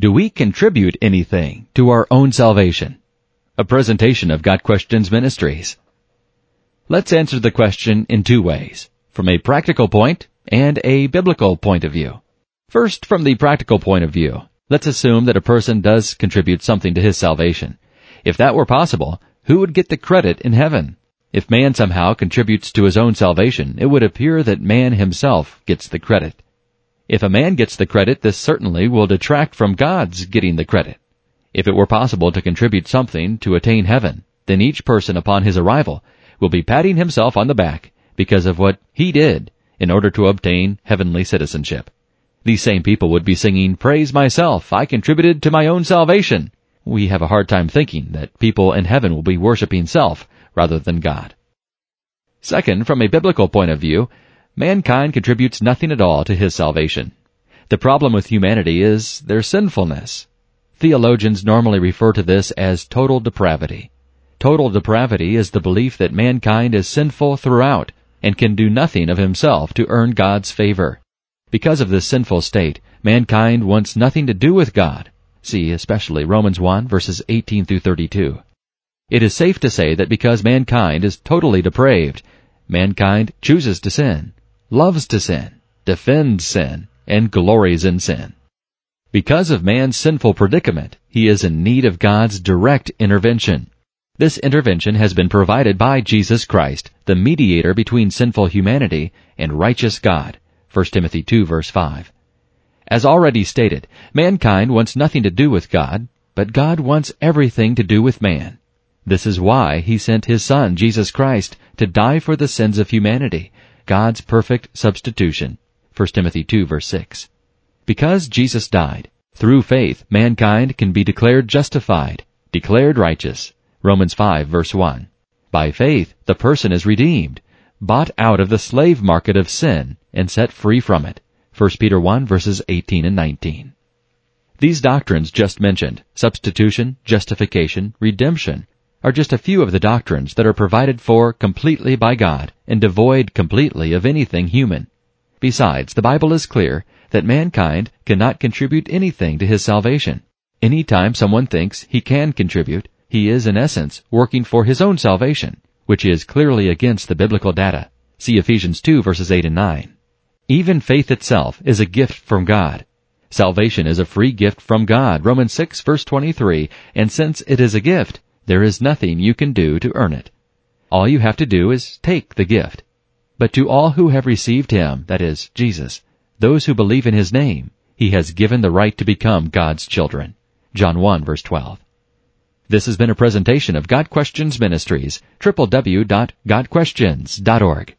Do we contribute anything to our own salvation? A presentation of Got Questions Ministries. Let's answer the question in two ways, from a practical point and a biblical point of view. First, from the practical point of view, let's assume that a person does contribute something to his salvation. If that were possible, who would get the credit in heaven? If man somehow contributes to his own salvation, it would appear that man himself gets the credit. If a man gets the credit, this certainly will detract from God's getting the credit. If it were possible to contribute something to attain heaven, then each person upon his arrival will be patting himself on the back because of what he did in order to obtain heavenly citizenship. These same people would be singing, Praise myself, I contributed to my own salvation. We have a hard time thinking that people in heaven will be worshiping self rather than God. Second, from a biblical point of view, mankind contributes nothing at all to his salvation. The problem with humanity is their sinfulness. Theologians normally refer to this as total depravity. Total depravity is the belief that mankind is sinful throughout and can do nothing of himself to earn God's favor. Because of this sinful state, mankind wants nothing to do with God. See especially Romans 1 verses 18 through 32. It is safe to say that because mankind is totally depraved, mankind chooses to sin loves to sin, defends sin, and glories in sin. Because of man's sinful predicament, he is in need of God's direct intervention. This intervention has been provided by Jesus Christ, the mediator between sinful humanity and righteous God. 1 Timothy 2 verse 5. As already stated, mankind wants nothing to do with God, but God wants everything to do with man. This is why he sent his son, Jesus Christ, to die for the sins of humanity, God's perfect substitution. 1 Timothy 2 verse 6. Because Jesus died, through faith mankind can be declared justified, declared righteous. Romans 5 verse 1. By faith the person is redeemed, bought out of the slave market of sin and set free from it. 1 Peter 1 verses 18 and 19. These doctrines just mentioned, substitution, justification, redemption, are just a few of the doctrines that are provided for completely by God and devoid completely of anything human. Besides, the Bible is clear that mankind cannot contribute anything to his salvation. Any time someone thinks he can contribute, he is in essence working for his own salvation, which is clearly against the biblical data. See Ephesians 2 verses 8 and 9. Even faith itself is a gift from God. Salvation is a free gift from God, Romans 6 verse 23, and since it is a gift, there is nothing you can do to earn it. All you have to do is take the gift. But to all who have received him, that is, Jesus, those who believe in his name, he has given the right to become God's children. John 1 verse 12. This has been a presentation of Got Questions Ministries, www.gotquestions.org.